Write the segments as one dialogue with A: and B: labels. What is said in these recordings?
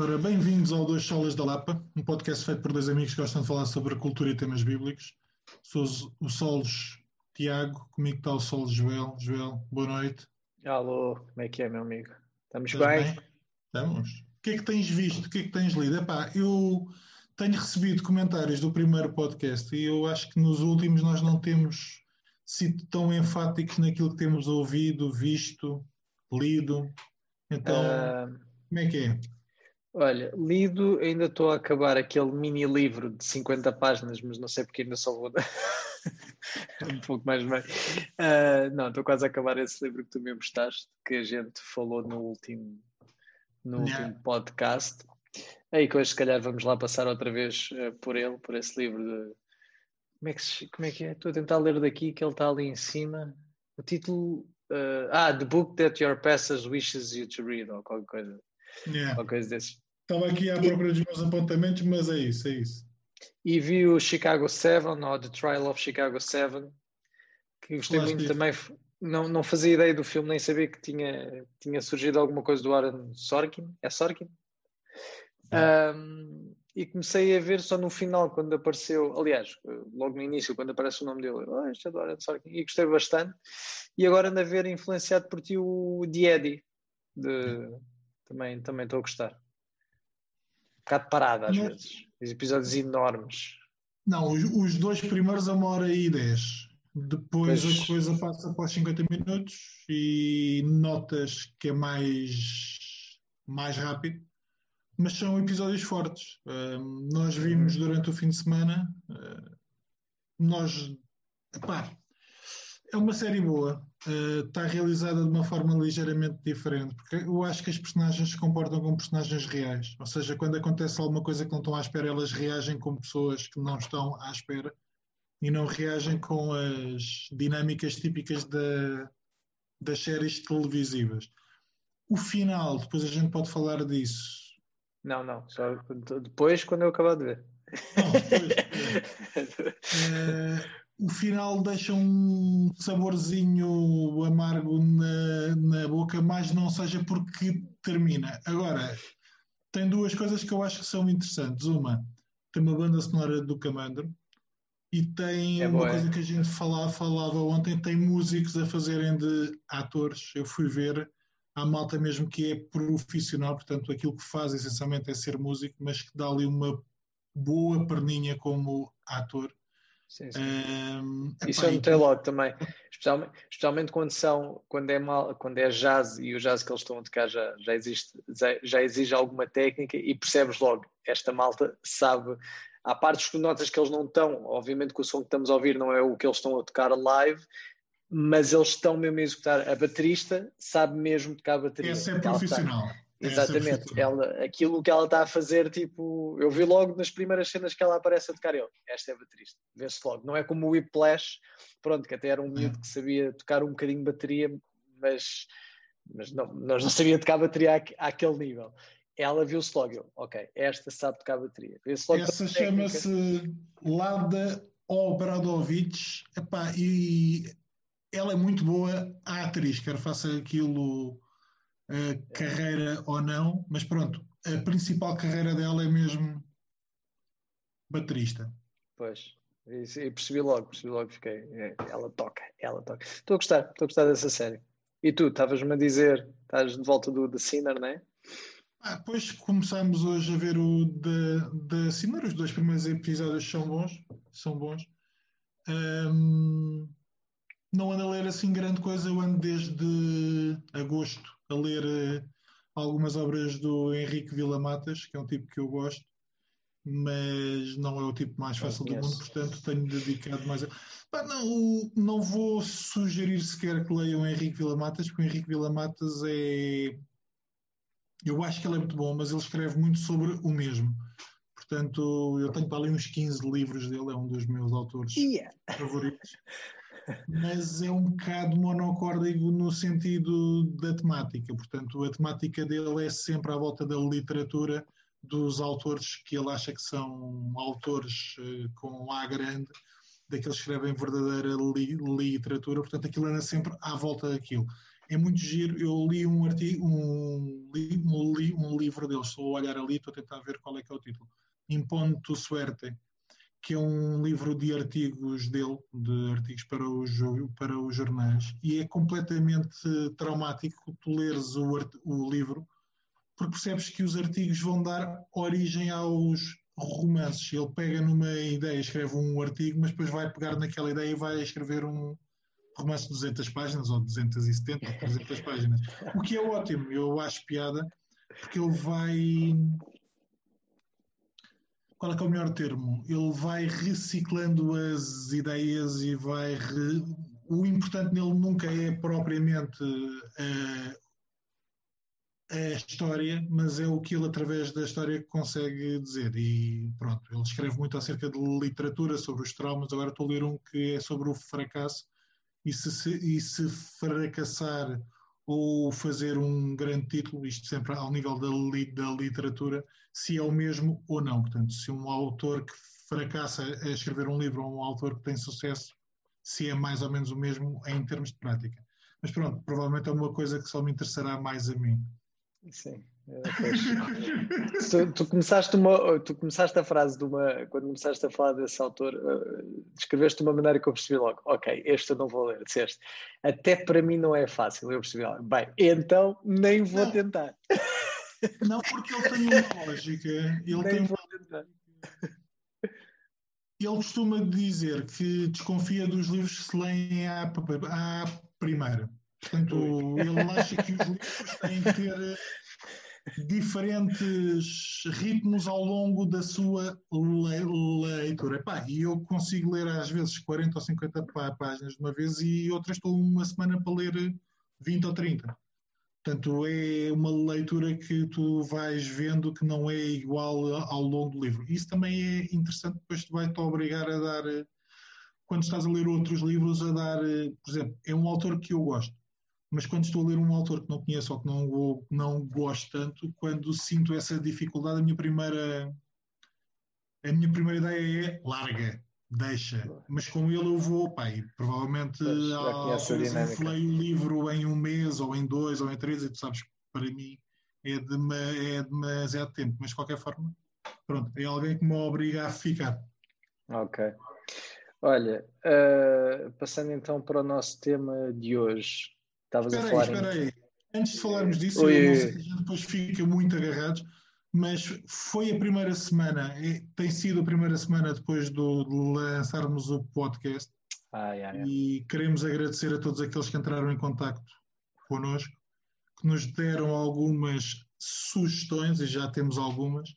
A: Ora, bem-vindos ao Dois Solas da Lapa, um podcast feito por dois amigos que gostam de falar sobre cultura e temas bíblicos. Sou o Solos Tiago, comigo está o Solos Joel. Joel, boa noite.
B: Alô, como é que é, meu amigo? Estamos bem?
A: bem? Estamos. O que é que tens visto? O que é que tens lido? Epá, eu tenho recebido comentários do primeiro podcast e eu acho que nos últimos nós não temos sido tão enfáticos naquilo que temos ouvido, visto, lido. Então,
B: Ah,
A: como é que é?
B: Olha, lido, ainda estou a acabar aquele mini livro de 50 páginas, mas não sei porque ainda só vou um pouco mais bem. Ah, não, estou quase a acabar esse livro que tu me emprestaste, que a gente falou no último, no
A: Yeah.
B: último podcast. Aí que hoje, se calhar, vamos lá passar outra vez eh, por ele, por esse livro de. Como é que, se- como é, que é? Estou a tentar ler daqui, que ele está ali em cima. O título. eh, ah, The Book That Your Passage Wishes You to Read, ou qualquer coisa,
A: Yeah.
B: qualquer coisa desses.
A: Estava aqui à procura dos meus apontamentos, mas é isso, é isso.
B: E vi o Chicago 7, ou The Trial of Chicago 7, que gostei muito também. Não, não fazia ideia do filme, nem sabia que tinha, tinha surgido alguma coisa do Aaron Sorkin. É Sorkin? Um, e comecei a ver só no final, quando apareceu, aliás, logo no início, quando aparece o nome dele, oh, este é do Aaron Sorkin, e gostei bastante. E agora ando a ver influenciado por ti o The Eddie, de, também também estou a gostar. Bocado parado às
A: Mas-
B: vezes, Os episódios enormes.
A: Não, os, os dois primeiros a uma hora e dez. Depois
B: Pois.
A: a coisa passa para os 50 minutos e notas que é mais, mais rápido, mas são episódios fortes. Ahm, nós vimos durante o fim de semana, ah, nós, é uma série boa, ah, está realizada de uma forma ligeiramente diferente, porque eu acho que as personagens se comportam como personagens reais, ou seja, quando acontece alguma coisa que não estão à espera, elas reagem como pessoas que não estão à espera e não reagem com as dinâmicas típicas da, das séries televisivas. O final, depois a gente pode falar disso.
B: Não, não, só depois quando eu acabar de ver.
A: Não, depois, Eh, o final deixa um saborzinho amargo na, na boca, mas não seja porque termina. Agora, tem duas coisas que eu acho que são interessantes. Uma, tem uma banda sonora do Camandro e tem
B: É
A: uma
B: boa, é?
A: coisa que a gente falava, falava ontem, tem músicos a fazerem de atores. Eu fui ver, há malta mesmo que é profissional, portanto aquilo que faz essencialmente é ser músico, mas que dá ali uma boa perninha como ator.
B: Sim, sim.
A: Ahm,
B: Isso eu
A: e
B: notei logo também, especialmente, especialmente quando são, quando é mal, quando é jazz e o jazz que eles estão a tocar já, já existe, já, já exige alguma técnica e percebes logo, esta malta sabe, há partes que notas que eles não estão, obviamente que o som que estamos a ouvir não é o que eles estão a tocar live, mas eles estão mesmo a executar, a baterista sabe mesmo tocar a bateria.
A: é
B: está-
A: profissional. É ser
B: Exatamente, ela, aquilo que ela está a fazer, tipo, eu vi logo nas primeiras cenas que ela aparece a tocar ele, esta é a baterista, vê-se logo, não é como o Whiplash, pronto, que até era um miúdo que sabia tocar um bocadinho bateria, mas, mas não, nós não sabia tocar bateria àque- àquele nível. Ela viu-se logo, eu, ok, esta sabe tocar bateria.
A: Essa chama-se Lada Obradovic epá, e ela é muito boa a atriz, quer faça aquilo a carreira ou não, mas pronto, a principal carreira dela é mesmo baterista.
B: Pois, e percebi logo, percebi logo, fiquei, é, ela toca, ela toca. Estou a gostar, estou a gostar dessa série. E tu, estavas-me a dizer, estás de volta do The Sinner, não é?
A: Ah, depois começamos hoje a ver o da Sinner, os dois primeiros episódios são bons, são bons. Ahm, não ando a ler assim grande coisa, eu ando desde agosto a ler eh, algumas obras do Henrique Vila-Matas, que é um tipo que eu gosto, mas não é o tipo mais fácil do mundo, portanto tenho dedicado mais a... Pá, não, não vou sugerir sequer que leiam Henrique Vila-Matas, porque o Henrique Vila-Matas é eu acho que ele é muito bom, mas ele escreve muito sobre o mesmo. Portanto, eu tenho para ali uns 15 livros dele, é um dos meus autores
B: Yeah.
A: favoritos. Mas é um bocado monocórdico no sentido da temática. Portanto, a temática dele é sempre à volta da literatura, dos autores que ele acha que são autores eh, com A grande, daqueles que escrevem verdadeira li- literatura. Portanto, aquilo anda sempre à volta daquilo. é muito giro. Eu li um artigo, um, um, um livro dele, estou a olhar ali, estou a tentar ver qual é que é o título. Impondo tu suerte, que é um livro de artigos dele, de artigos para os, para os jornais, e é completamente traumático tu leres o, o livro, porque percebes que os artigos vão dar origem aos romances. Ele pega numa ideia, escreve um artigo, mas depois vai pegar naquela ideia e vai escrever um romance de 200 páginas, ou 270, ou 300 páginas. O que é ótimo, eu acho piada, porque ele vai qual é que é o melhor termo? Ele vai reciclando as ideias e vai. Re... O importante nele nunca é propriamente a, a, história, mas é o que ele, através da história, consegue dizer. E pronto, ele escreve muito acerca de literatura, sobre os traumas. Agora estou a ler um que é sobre o fracasso. E se, se, e se fracassar ou fazer um grande título, isto sempre ao nível da, li, da literatura, se é o mesmo ou não. Portanto, se um autor que fracassa a escrever um livro ou um autor que tem sucesso, se é mais ou menos o mesmo em termos de prática. Mas pronto, provavelmente é uma coisa que só me interessará mais a mim.
B: Sim. Tu, tu, começaste uma, tu começaste a frase de uma. Quando começaste a falar desse autor, uh, descreveste de uma maneira que eu percebi logo. Ok, este eu não vou ler. Disseste, até para mim não é fácil. Eu percebi logo. Bem, então nem vou não. tentar.
A: Não, porque ele tem uma lógica. Ele nem tem uma... Ele costuma dizer que desconfia dos livros que se leem à, à primeira. Portanto, ele acha que os livros têm que ter diferentes ritmos ao longo da sua leitura. Epá, e eu consigo ler às vezes 40 ou 50 páginas de uma vez e outras estou uma semana para ler 20 ou 30. Portanto, é uma leitura que tu vais vendo que não é igual ao longo do livro. Isso também é interessante, depois vai-te obrigar a dar, quando estás a ler outros livros, a dar, por exemplo, é um autor que eu gosto mas quando estou a ler um autor que não conheço ou que não, não gosto tanto, quando sinto essa dificuldade, a minha primeira a minha primeira ideia é larga, deixa. Mas com ele eu vou, pá, e provavelmente leio o livro em um mês, ou em dois, ou em três, e tu sabes que para mim é, de, é demasiado tempo. Mas de qualquer forma, pronto, é alguém que me obriga a ficar.
B: Ok. Olha, uh, passando então para o nosso tema de hoje. Estavas
A: a falar. Espera aí, antes de falarmos disso, Oi, eu não sei se a gente depois fica muito agarrados, mas foi a primeira semana, tem sido a primeira semana depois do, de lançarmos o podcast.
B: Ah, yeah,
A: yeah. E queremos agradecer a todos aqueles que entraram em contato connosco, que nos deram algumas sugestões, e já temos algumas.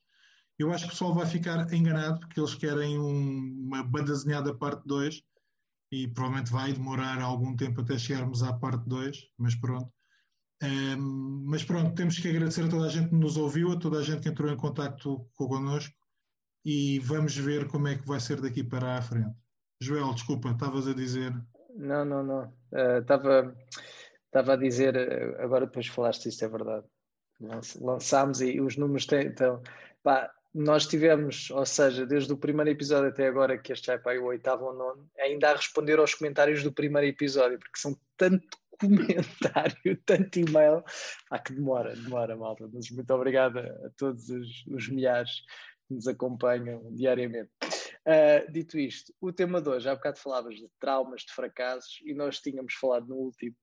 A: Eu acho que o pessoal vai ficar enganado, porque eles querem um, uma banda desenhada parte 2 e provavelmente vai demorar algum tempo até chegarmos à parte 2, mas pronto. Um, mas pronto, temos que agradecer a toda a gente que nos ouviu, a toda a gente que entrou em contato connosco e vamos ver como é que vai ser daqui para a frente. Joel, desculpa, estavas a dizer.
B: Não, não, não. Estava uh, a dizer, eh, agora depois falaste isto, é verdade. Lançámos e os números têm. Então, pá, nós tivemos, ou seja, desde o primeiro episódio até agora, que este já é para o oitavo ou nono, ainda a responder aos comentários do primeiro episódio, porque são tanto comentário, tanto e-mail, ah, que demora, demora, malta. Mas muito obrigada a todos os, os milhares que nos acompanham diariamente. Uh, dito isto, o tema de hoje, há bocado falavas de traumas, de fracassos, e nós tínhamos falado no último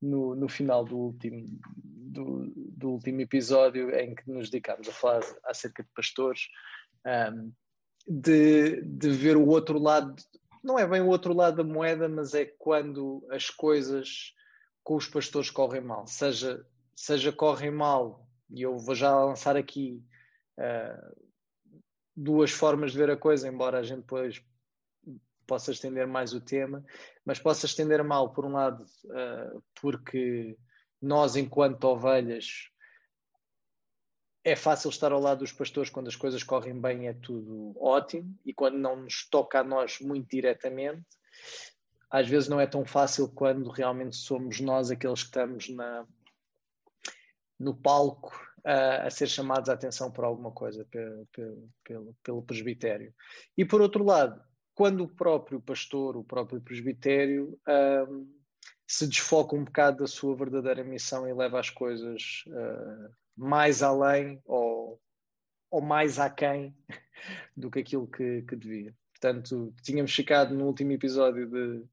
B: no, no final do último, do, do, último episódio em que nos dedicámos a falar acerca de pastores, um, de, de ver o outro lado, não é bem o outro lado da moeda, mas é quando as coisas com os pastores correm mal, seja, seja correm mal, e eu vou já lançar aqui uh, duas formas de ver a coisa, embora a gente depois possa estender mais o tema, mas possa estender mal, por um lado, uh, porque nós, enquanto ovelhas, é fácil estar ao lado dos pastores quando as coisas correm bem, é tudo ótimo, e quando não nos toca a nós muito diretamente, às vezes não é tão fácil quando realmente somos nós aqueles que estamos na, no palco uh, a ser chamados a atenção por alguma coisa pelo, pelo, pelo presbitério. E por outro lado, quando o próprio pastor, o próprio presbitério, um, se desfoca um bocado da sua verdadeira missão e leva as coisas uh, mais além ou, ou mais aquém do que aquilo que, que devia. Portanto, tínhamos ficado no último episódio de,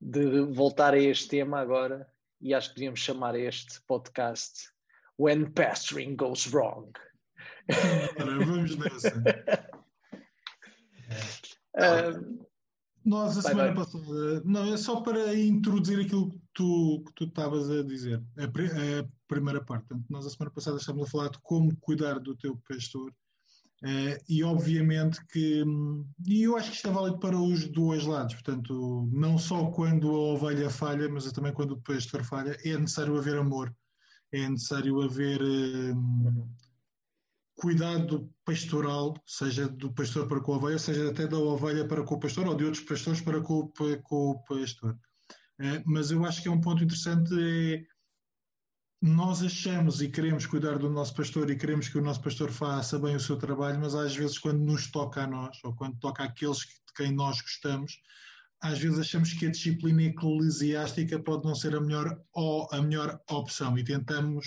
B: de voltar a este tema agora e acho que devíamos chamar este podcast When Pastoring Goes Wrong.
A: Ora, vamos nessa. uh, Nós, a vai, semana vai. passada, não, é só para introduzir aquilo que tu, que tu estavas a dizer, a, a, primeira parte. Portanto, nós, a semana passada, estávamos a falar de como cuidar do teu pastor. Uh, e obviamente que, e eu acho que isto é válido para os dois lados, portanto, não só quando a ovelha falha, mas também quando o pastor falha, é necessário haver amor, é necessário haver uh, cuidado pastoral, seja do pastor para com a ovelha, seja até da ovelha para com o pastor, ou de outros pastores para com, com o pastor. Uh, mas eu acho que é um ponto interessante é nós achamos e queremos cuidar do nosso pastor e queremos que o nosso pastor faça bem o seu trabalho, mas às vezes quando nos toca a nós, ou quando toca àqueles de quem nós gostamos, às vezes achamos que a disciplina eclesiástica pode não ser a melhor, ou a melhor opção e tentamos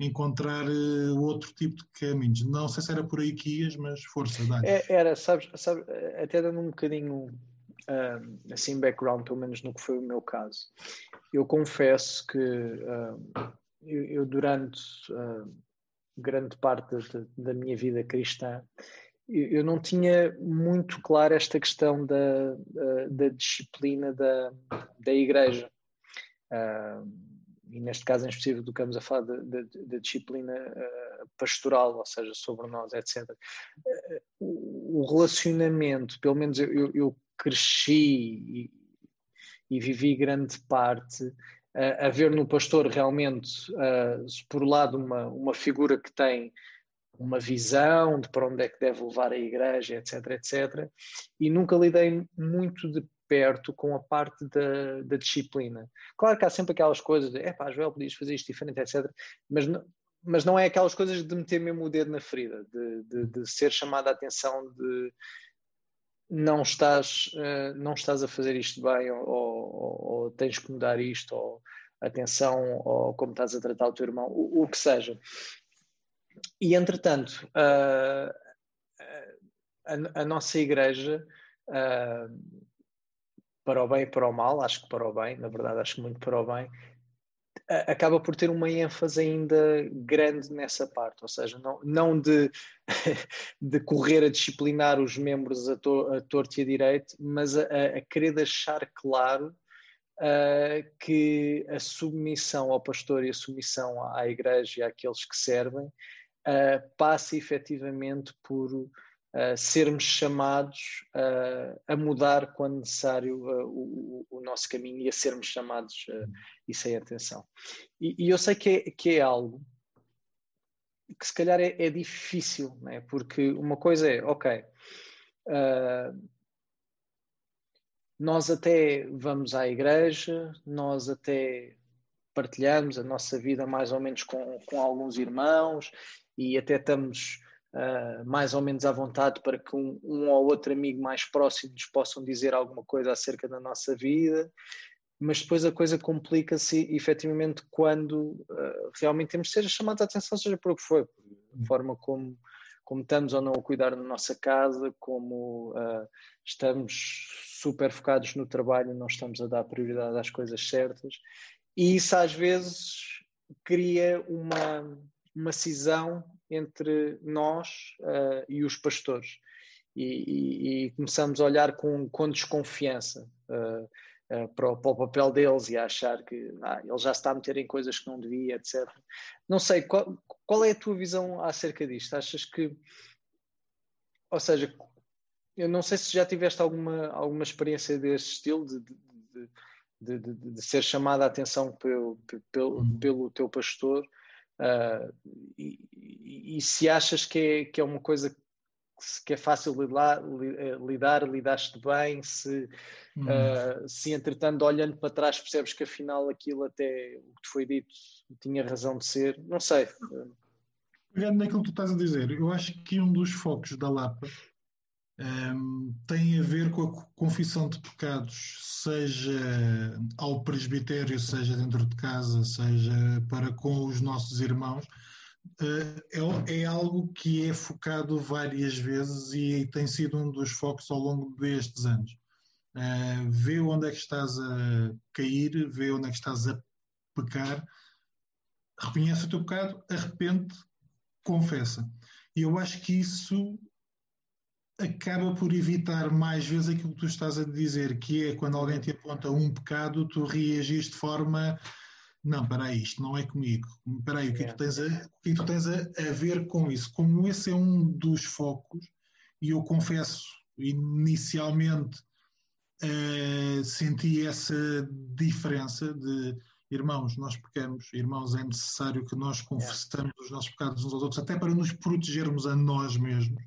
A: encontrar uh, outro tipo de caminhos. Não sei se era por aí que ias, mas força, dá
B: é, Era, sabes, sabe, até dando um bocadinho uh, assim background, pelo menos no que foi o meu caso. Eu confesso que uh, eu, eu, durante grande parte da, da, minha vida cristã, eu, eu não tinha muito claro esta questão da, da disciplina da, da igreja. Uh, e neste caso em específico do estamos a falar da disciplina uh, pastoral, ou seja, sobre nós, etc. Uh, eh, o relacionamento, pelo menos eu, eu, cresci e, e, vivi grande parte uh, a ver no pastor realmente, por um lado, uma, uma figura que tem uma visão de para onde é que deve levar a igreja, etc, etc. E nunca lidei muito de perto com a parte da, da disciplina. Claro que há sempre aquelas coisas de, pá, Joel, podias fazer isto diferente, etc. Mas não, mas não é aquelas coisas de meter mesmo o dedo na ferida, de, de, de ser chamada a atenção de não estás, uh, não estás a fazer isto bem, ou, ou, ou, tens que mudar isto, ou atenção, ou como estás a tratar o teu irmão, o, o que seja. E entretanto, uh, a, a, nossa igreja. Uh, para o bem e para o mal, acho que para o bem, na verdade, acho que muito para o bem, acaba por ter uma ênfase ainda grande nessa parte, ou seja, não, não de, de correr a disciplinar os membros a, to, a torto e a direito, mas a, a querer deixar claro uh, que a submissão ao pastor e a submissão à igreja e àqueles que servem uh, passa efetivamente por sermos chamados uh, a mudar quando necessário uh, o, o, nosso caminho e a sermos chamados e sem atenção. E, e, eu sei que é, que é algo que se calhar é, é difícil, né? porque uma coisa é, ok, nós até vamos à igreja, nós até partilhamos a nossa vida mais ou menos com, com alguns irmãos e até estamos uh, mais ou menos à vontade para que um, um, ou outro amigo mais próximo nos possam dizer alguma coisa acerca da nossa vida, mas depois a coisa complica-se efetivamente quando uh, realmente temos de ser chamados a atenção, seja por o que for, a forma como, como estamos ou não a cuidar da nossa casa, como uh, estamos super focados no trabalho não estamos a dar prioridade às coisas certas. E isso às vezes cria uma, uma cisão entre nós uh, e os pastores. E, e, e, começamos a olhar com, com desconfiança uh, uh, para, o, para, o, papel deles e a achar que ah, ele já está a meter em coisas que não devia, etc. Não sei, qual, qual é a tua visão acerca disto? Achas que, ou seja, eu não sei se já tiveste alguma, alguma experiência desse estilo de, de, de, de, ser chamada a atenção pelo, pelo, uhum. pelo teu pastor Uh, e, e, se achas que é, que é uma coisa que é fácil lidar, eh, lidar lidaste bem, se, hum. uh, se entretanto olhando para trás percebes que afinal aquilo até o que te foi dito tinha razão de ser, não sei.
A: Pegando naquilo que tu estás a dizer, eu acho que um dos focos da Lapa um, tem a ver com a confissão de pecados seja ao presbitério, seja dentro de casa, seja para com os nossos irmãos, é, é algo que é focado várias vezes e tem sido um dos focos ao longo destes anos. Vê onde é que estás a cair, vê onde é que estás a pecar, reconhece o teu pecado, arrepende, confessa. E eu acho que isso acaba por evitar mais vezes aquilo que tu estás a dizer, que é quando alguém te aponta um pecado, tu reagis de forma não, para isto não é comigo. Espera aí, o que, é que tu tens, a, o que, tu tens a, a, ver com isso? Como esse é um dos focos, e eu confesso, inicialmente uh, senti essa diferença de irmãos, nós pecamos, irmãos, é necessário que nós confessamos os nossos pecados uns aos outros, até para nos protegermos a nós mesmos.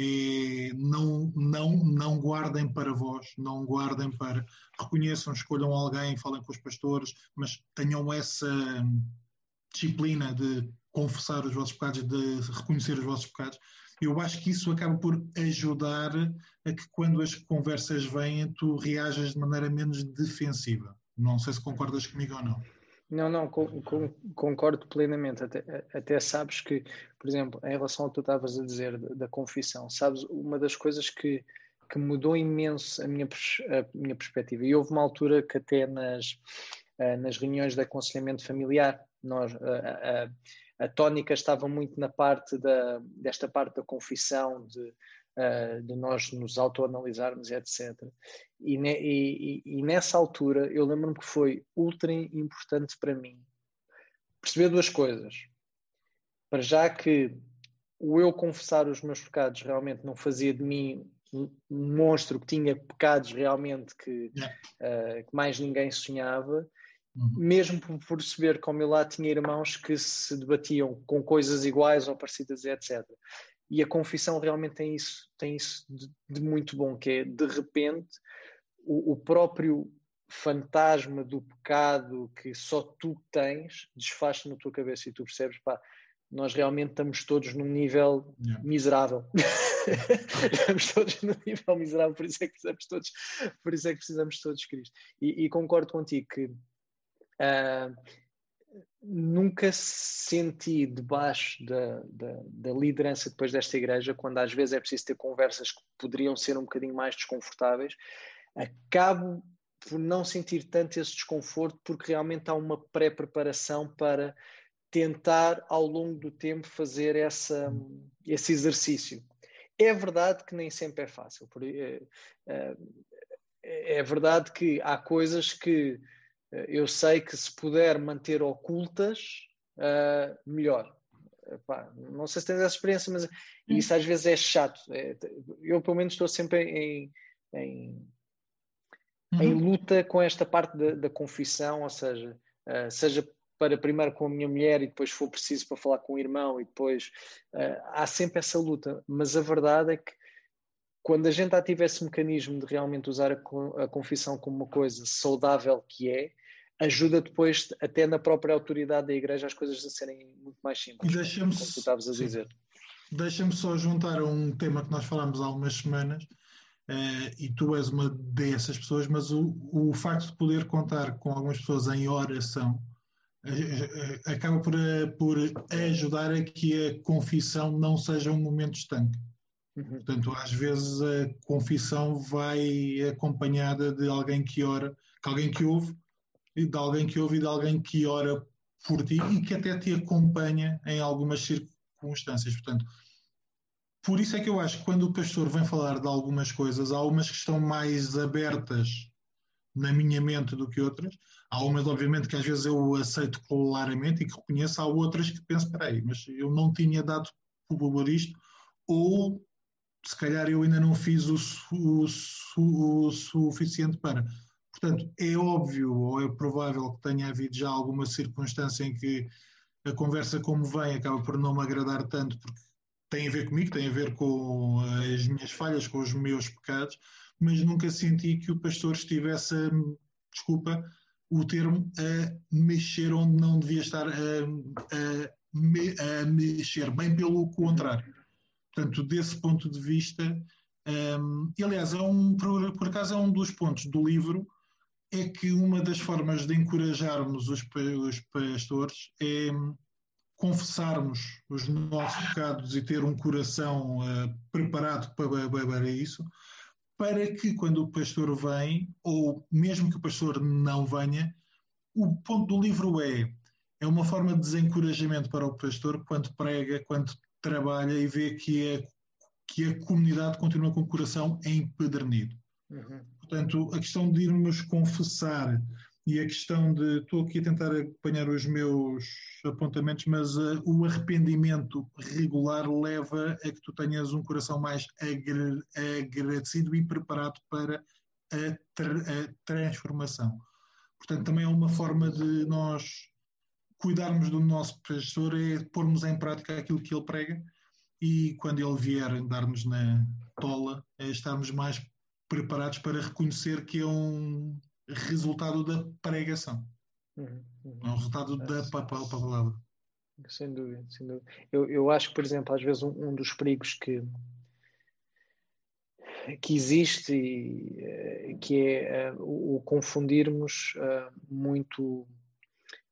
A: E não, não, não guardem para vós, não guardem para. Reconheçam, escolham alguém, falem com os pastores, mas tenham essa disciplina de confessar os vossos pecados, de reconhecer os vossos pecados. Eu acho que isso acaba por ajudar a que quando as conversas vêm, tu reajas de maneira menos defensiva. Não sei se concordas comigo ou não.
B: Não, não, com, com, concordo plenamente. Até, até, sabes que, por exemplo, em relação ao que tu estavas a dizer da, da, confissão, sabes, uma das coisas que, que mudou imenso a minha, a minha perspectiva, e houve uma altura que até nas, eh, nas reuniões de aconselhamento familiar, nós, a, a, a tónica estava muito na parte da, desta parte da confissão, de uh, de nós nos autoanalisarmos, etc. E, ne, e, e, nessa altura eu lembro-me que foi ultra importante para mim perceber duas coisas. Para já que o eu confessar os meus pecados realmente não fazia de mim um monstro que tinha pecados realmente que, uh, que mais ninguém sonhava, uhum. mesmo por perceber ao meu lado tinha irmãos que se debatiam com coisas iguais ou parecidas, etc. E a confissão realmente tem isso, tem isso de, de muito bom, que é de repente o, o, próprio fantasma do pecado que só tu tens desfaz-se na tua cabeça e tu percebes, pá, nós realmente estamos todos num nível yeah. miserável. estamos todos num nível miserável, por isso é que precisamos todos, por isso é que precisamos todos de Cristo. E, e concordo contigo que uh, nunca senti debaixo da, da, da, liderança depois desta igreja, quando às vezes é preciso ter conversas que poderiam ser um bocadinho mais desconfortáveis, acabo por não sentir tanto esse desconforto porque realmente há uma pré-preparação para tentar ao longo do tempo fazer essa, esse exercício. É verdade que nem sempre é fácil. É, é, é verdade que há coisas que eu sei que se puder manter ocultas, uh, melhor. Epá, não sei se tens essa experiência, mas isso às vezes é chato. É, eu, pelo menos, estou sempre em, em, uhum. em luta com esta parte da, da confissão, ou seja, uh, seja para primeiro com a minha mulher e depois, for preciso, para falar com o irmão, e depois uh, há sempre essa luta. Mas a verdade é que quando a gente ativa esse mecanismo de realmente usar a, a confissão como uma coisa saudável que é, ajuda depois, até na própria autoridade da igreja, as coisas a serem muito mais simples.
A: E como tu estavas a dizer. Deixa-me só juntar a um tema que nós falámos há algumas semanas, uh, e tu és uma dessas pessoas, mas o, o facto de poder contar com algumas pessoas em oração uh, uh, acaba por, por ajudar a que a confissão não seja um momento estanque. Uhum. Portanto, às vezes a confissão vai acompanhada de alguém que ora, que alguém que ouve, e de alguém que ouve e de alguém que ora por ti e que até te acompanha em algumas circunstâncias. Portanto, por isso é que eu acho que quando o pastor vem falar de algumas coisas, há umas que estão mais abertas na minha mente do que outras. Há umas, obviamente, que às vezes eu aceito claramente e que reconheço, há outras que penso, espera aí, mas eu não tinha dado por isto, ou se calhar eu ainda não fiz o, o, o, suficiente para. Portanto, é óbvio ou é provável que tenha havido já alguma circunstância em que a conversa como vem acaba por não me agradar tanto, porque tem a ver comigo, tem a ver com as minhas falhas, com os meus pecados, mas nunca senti que o pastor estivesse, a, desculpa o termo, a mexer onde não devia estar a, a, a mexer, bem pelo contrário. Portanto, desse ponto de vista, um, aliás, é um, por, por acaso é um dos pontos do livro é que uma das formas de encorajarmos os, os pastores é confessarmos os nossos pecados e ter um coração uh, preparado para, para isso, para que quando o pastor vem, ou mesmo que o pastor não venha, o ponto do livro é é uma forma de desencorajamento para o pastor quando prega, quando trabalha e vê que, é, que a comunidade continua com o coração empedernido. Uhum. Portanto, a questão de irmos confessar e a questão de. Estou aqui a tentar apanhar os meus apontamentos, mas uh, o arrependimento regular leva a que tu tenhas um coração mais agradecido e preparado para a, tra a transformação. Portanto, também é uma forma de nós cuidarmos do nosso pastor, é pormos em prática aquilo que ele prega e quando ele vier dar-nos na tola, é estarmos mais preparados para reconhecer que é um resultado da pregação. Uhum, uhum. É um resultado da palavra.
B: Sem dúvida, sem dúvida. Eu, eu acho que, por exemplo, às vezes um, um dos perigos que, que existe e eh, que é uh, o, confundirmos uh, muito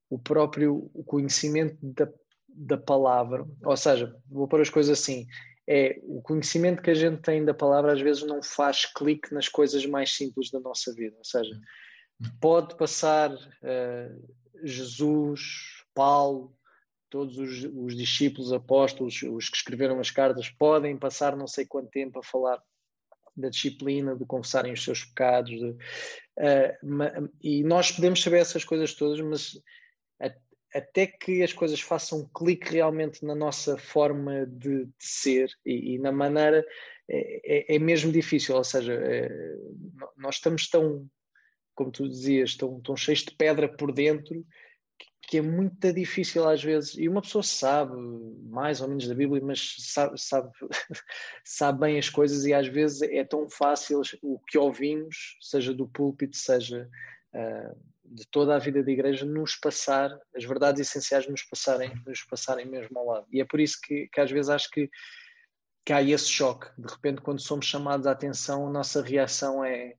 B: o próprio conhecimento da, da palavra, ou seja, vou pôr as coisas assim, é o conhecimento que a gente tem da palavra às vezes não faz clique nas coisas mais simples da nossa vida, ou seja, pode passar uh, Jesus, Paulo, todos os, os, discípulos, apóstolos, os que escreveram as cartas, podem passar não sei quanto tempo a falar da disciplina, de confessarem os seus pecados, de, uh, e nós podemos saber essas coisas todas, mas até que as coisas façam um clique realmente na nossa forma de, de ser e, e, na maneira, é, é, é, mesmo difícil. Ou seja, é, nós estamos tão, como tu dizias, tão, tão cheios de pedra por dentro que, é muito difícil às vezes. E uma pessoa sabe mais ou menos da Bíblia, mas sabe, sabe, sabe bem as coisas e às vezes é tão fácil o que ouvimos, seja do púlpito, seja. Uh, de toda a vida da igreja nos passar, as verdades essenciais nos passarem, nos passarem mesmo ao lado. E é por isso que, que às vezes acho que, que há esse choque. De repente, quando somos chamados à atenção, a nossa reação é,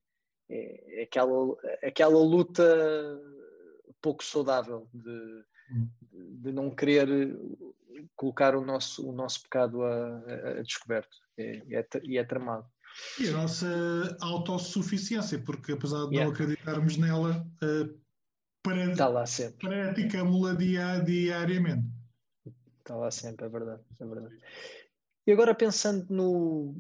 B: é, é aquela, aquela luta pouco saudável de, de não querer colocar o nosso, o nosso pecado a, a, descoberto. É, é, e é tramado.
A: E a nossa autossuficiência, porque apesar de yeah. não acreditarmos nela, uh,
B: lá sempre.
A: praticamos-la dia, diariamente.
B: Está lá sempre, é verdade, é verdade. E agora pensando no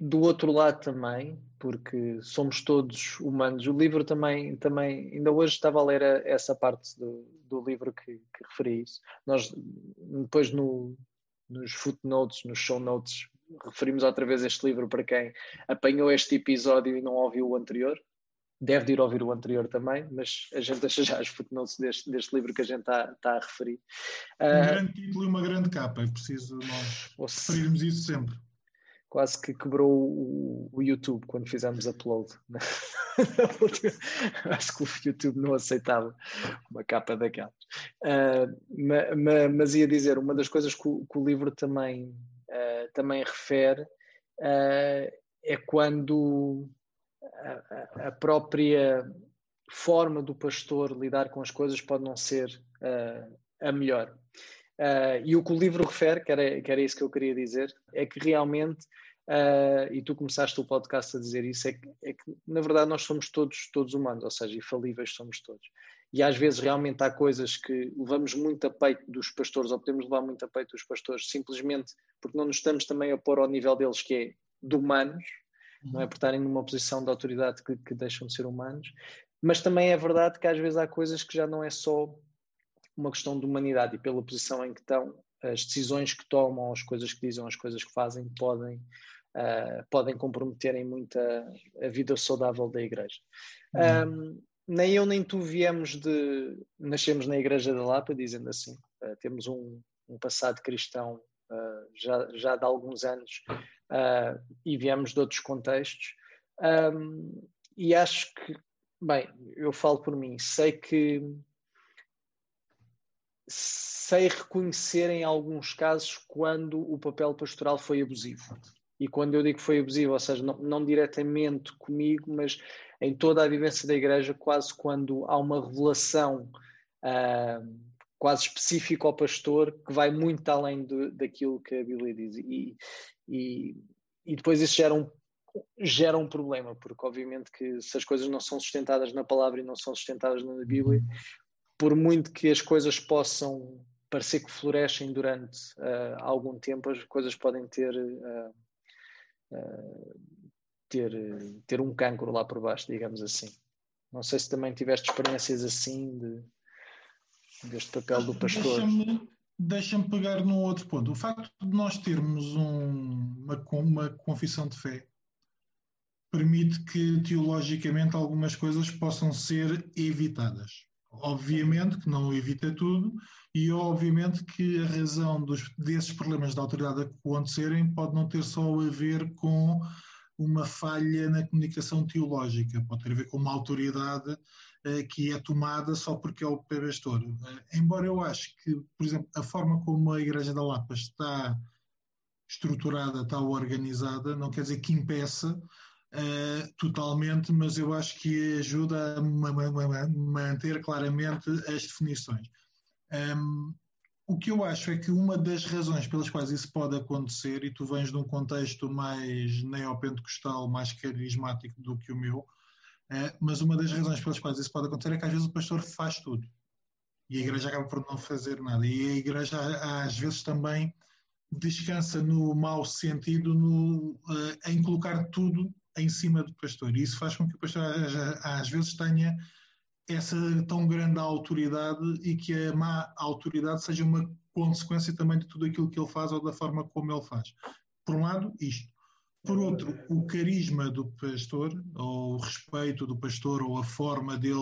B: do outro lado também, porque somos todos humanos, o livro também, também ainda hoje estava a ler essa parte do, do livro que, que referi isso. Nós depois no, nos footnotes, nos show notes, referimos outra vez este livro para quem apanhou este episódio e não ouviu o anterior. Deve de ir ouvir o anterior também, mas a gente deixa já os footnotes deste, deste livro que a gente está, está a referir.
A: Um uh, grande título e uma grande capa, é preciso nós referirmos isso sempre.
B: Quase que quebrou o, o YouTube quando fizemos upload. Acho que o YouTube não aceitava uma capa daquelas. Uh, mas, mas, ia dizer, uma das coisas que o, que o livro também também refere, uh, é quando a, a, própria forma do pastor lidar com as coisas pode não ser uh, a melhor. e o que o livro refere, que era, que era isso que eu queria dizer, é que realmente Uh, e tu começaste o podcast a dizer isso, é que, é que, na verdade nós somos todos, todos humanos, ou seja, infalíveis somos todos e às vezes realmente há coisas que levamos muito a peito dos pastores, ou podemos levar muito a peito dos pastores, simplesmente porque não nos estamos também a pôr ao nível deles, que é de humanos, uhum. não é? Por estarem numa posição de autoridade que, que deixam de ser humanos. Mas também é verdade que às vezes há coisas que já não é só uma questão de humanidade e pela posição em que estão, as decisões que tomam, as coisas que dizem, as coisas que fazem, podem, uh, podem comprometerem muito a, a, vida saudável da igreja. Uhum. Um, nem eu nem tu viemos de. Nascemos na Igreja da Lapa, dizendo assim. Uh, temos um, um, passado cristão uh, já, já de alguns anos uh, e viemos de outros contextos. Um, e acho que, bem, eu falo por mim, sei que. Sei reconhecer em alguns casos quando o papel pastoral foi abusivo. E quando eu digo que foi abusivo, ou seja, não, não diretamente comigo, mas em toda a vivência da igreja, quase quando há uma revelação uh, quase específica ao pastor que vai muito além do, daquilo que a Bíblia diz. E, e, e depois isso gera um, gera um problema, porque obviamente que se as coisas não são sustentadas na palavra e não são sustentadas na Bíblia, por muito que as coisas possam parecer que florescem durante uh, algum tempo, as coisas podem ter, uh, ter, ter um cancro lá por baixo, digamos assim. Não sei se também tiveste experiências assim de, deste papel do pastor.
A: Deixa-me deixa pegar num outro ponto. O facto de nós termos um, uma, uma confissão de fé permite que teologicamente algumas coisas possam ser evitadas. Obviamente que não evita tudo, e obviamente que a razão dos, desses problemas de autoridade acontecerem pode não ter só a ver com uma falha na comunicação teológica, pode ter a ver com uma autoridade uh, que é tomada só porque é o pastor. Uh, embora eu acho que, por exemplo, a forma como a Igreja da Lapa está estruturada, está organizada, não quer dizer que impeça Uh, totalmente, mas eu acho que ajuda a manter claramente as definições. Um, o que eu acho é que uma das razões pelas quais isso pode acontecer, e tu vens de um contexto mais neopentecostal, mais carismático do que o meu, uh, mas uma das razões pelas quais isso pode acontecer é que às vezes o pastor faz tudo e a igreja acaba por não fazer nada. E a igreja às vezes também descansa no mau sentido no, uh, em colocar tudo em cima do pastor. E isso faz com que o pastor às vezes tenha essa tão grande autoridade e que a má autoridade seja uma consequência também de tudo aquilo que ele faz ou da forma como ele faz. Por um lado, isto. Por outro, o carisma do pastor, ou o respeito do pastor, ou a forma dele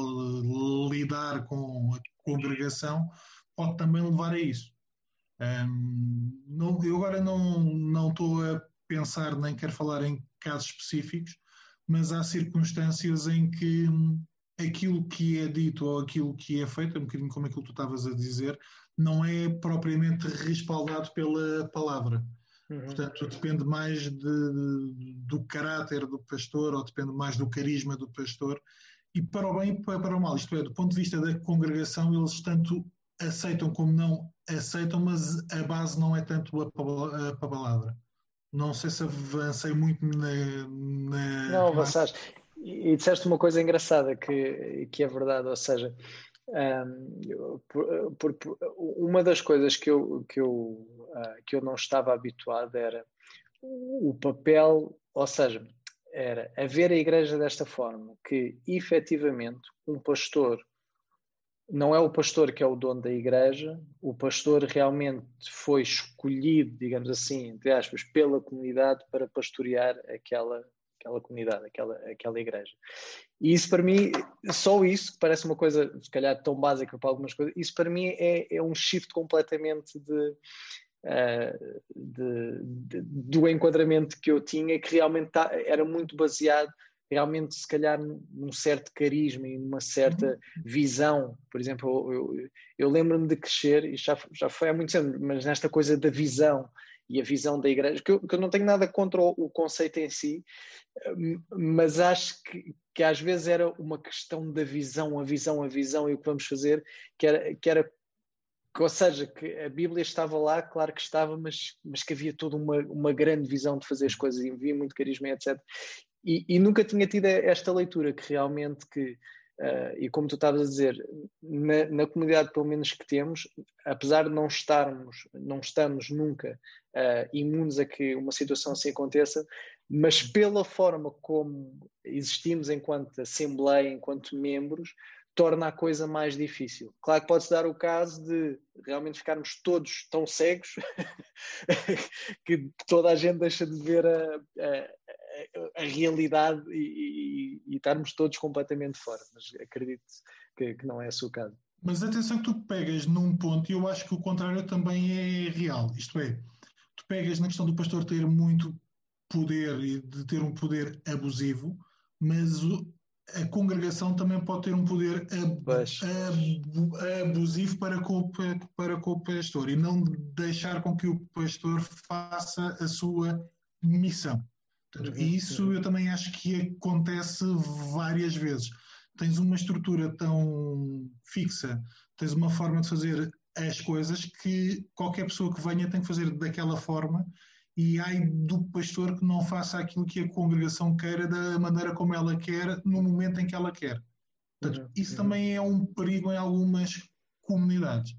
A: lidar com a congregação, pode também levar a isso. Um, não, eu agora não, não estou a pensar nem quero falar em casos específicos, mas há circunstâncias em que hum, aquilo que é dito ou aquilo que é feito, um bocadinho como aquilo que tu estavas a dizer, não é propriamente respaldado pela palavra. Uhum. Portanto, depende mais de, de, do caráter do pastor ou depende mais do carisma do pastor. E para o bem e para o mal, isto é, do ponto de vista da congregação, eles tanto aceitam como não aceitam, mas a base não é tanto a, a, a palavra. Não sei se avancei muito na. na
B: não, avançaste. E, disseste uma coisa engraçada que, que é verdade, ou seja, um, por, por, uma das coisas que eu, que, eu, uh, que eu não estava habituado era o papel, ou seja, era haver a igreja desta forma, que efetivamente um pastor não é o pastor que é o dono da igreja, o pastor realmente foi escolhido, digamos assim, entre aspas, pela comunidade para pastorear aquela, aquela comunidade, aquela, aquela igreja. E isso para mim, só isso, que parece uma coisa, se calhar, tão básica para algumas coisas, isso para mim é, é um shift completamente de, uh, de, de, do enquadramento que eu tinha, que realmente tá, era muito baseado realmente, se calhar, num certo carisma e numa certa uhum. visão. Por exemplo, eu, eu, eu lembro-me de crescer, e já, já foi há muito tempo, mas nesta coisa da visão e a visão da igreja, que eu, que eu não tenho nada contra o, o, conceito em si, mas acho que, que às vezes era uma questão da visão, a visão, a visão e o que vamos fazer, que era, que era ou seja, que a Bíblia estava lá, claro que estava, mas, mas que havia toda uma, uma grande visão de fazer as coisas e havia muito carisma, etc. E, e, nunca tinha tido esta leitura que realmente que uh, e como tu estavas a dizer na, na, comunidade pelo menos que temos apesar de não estarmos não estamos nunca uh, imunes a que uma situação assim aconteça mas pela forma como existimos enquanto assembleia enquanto membros torna a coisa mais difícil. Claro que pode-se dar o caso de realmente ficarmos todos tão cegos que toda a gente deixa de ver a, a, a realidade e, e, e, estarmos todos completamente fora. Mas acredito que, que, não é esse o caso.
A: Mas atenção que tu pegas num ponto, e eu acho que o contrário também é real. Isto é, tu pegas na questão do pastor ter muito poder e de ter um poder abusivo, mas a congregação também pode ter um poder ab, ab, abusivo para com, para com o pastor e não deixar com que o pastor faça a sua missão. Uhum. E isso eu também acho que acontece várias vezes. Tens uma estrutura tão fixa, tens uma forma de fazer as coisas que qualquer pessoa que venha tem que fazer daquela forma e ai do pastor que não faça aquilo que a congregação queira da maneira como ela quer, no momento em que ela quer. Portanto, uhum. isso uhum. também é um perigo em algumas comunidades.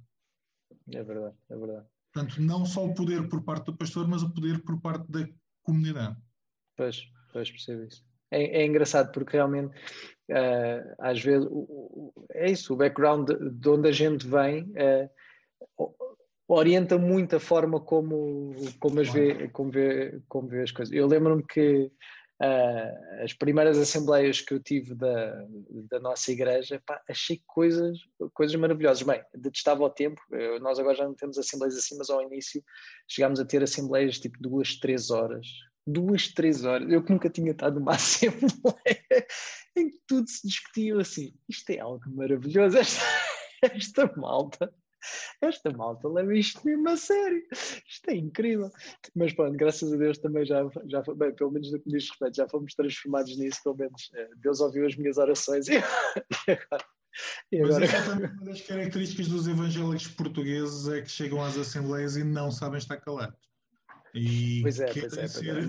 B: É verdade, é verdade.
A: Portanto, não só o poder por parte do pastor, mas o poder por parte da comunidade.
B: Pois, pois percebo isso. É, é engraçado porque realmente uh, às vezes é isso, o background de, de onde a gente vem uh, orienta muito a forma como, como, as vê, como, vê, como vê as coisas. Eu lembro-me que uh, as primeiras assembleias que eu tive da, da nossa igreja, pá, achei coisas, coisas maravilhosas. Bem, detestava o tempo, nós agora já não temos assembleias assim, mas ao início chegámos a ter assembleias tipo duas, três horas. Duas, três horas. Eu que nunca tinha estado numa assembleia em que tudo se discutia assim. Isto é algo maravilhoso. Esta, esta malta esta malta leva isto mesmo a sério. Isto é incrível. Mas pronto, graças a Deus também já, já bem, pelo menos no que me diz respeito, já fomos transformados nisso, pelo menos eh, Deus ouviu as minhas orações e, agora.
A: E agora... Mas é também uma das características dos evangélicos portugueses é que chegam às assembleias e não sabem estar calados. E
B: pois é, pois é, pois é,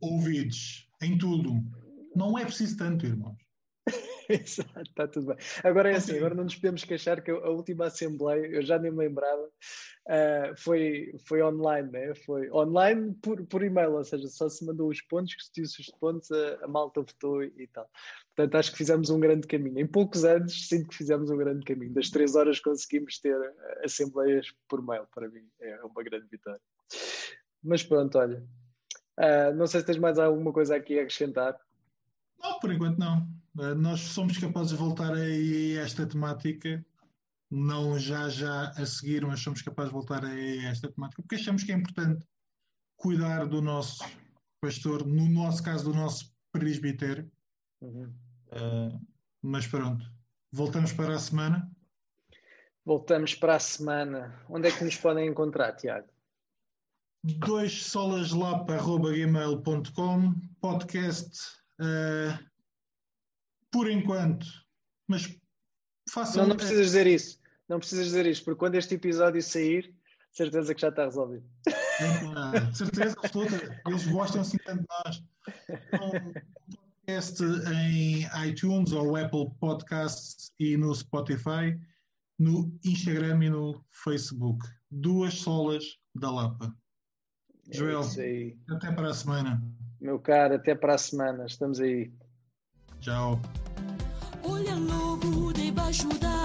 A: ouvidos em tudo. Não é preciso tanto, irmãos.
B: Exato, está tudo bem. Agora é assim, agora não nos podemos queixar que a última Assembleia, eu já nem me lembrava, uh, foi, foi online, né? Foi online por, por e-mail, ou seja, só se mandou os pontos, que se os pontos, a, a malta votou e, e tal. Portanto, acho que fizemos um grande caminho. Em poucos anos, sinto que fizemos um grande caminho. Das três horas conseguimos ter assembleias por mail, para mim é uma grande vitória. Mas pronto, olha. Uh, não sei se tens mais alguma coisa aqui a acrescentar.
A: Não, por enquanto não. Eh, nós somos capazes de voltar a esta temática, não já já a seguir, mas somos capazes de voltar a esta temática, porque achamos que é importante cuidar do nosso pastor, no nosso caso, do nosso presbitério. Uhum. Uh, mas pronto, voltamos para a semana.
B: Voltamos para a semana. Onde é que nos podem encontrar, Tiago?
A: Dois solaslapa.gmail.com podcast uh, por enquanto. Mas façam.
B: Não, não precisas dizer isso. Não precisas dizer isto, porque quando este episódio sair, certeza que já está resolvido.
A: É, certeza absoluta. Eles gostam assim tanto de nós. Um podcast em iTunes ou Apple Podcasts e no Spotify, no Instagram e no Facebook. Duas solas da Lapa. É Joel, até para a semana.
B: Meu caro, até para a semana. Estamos aí.
A: Tchau. Olha logo debaixo da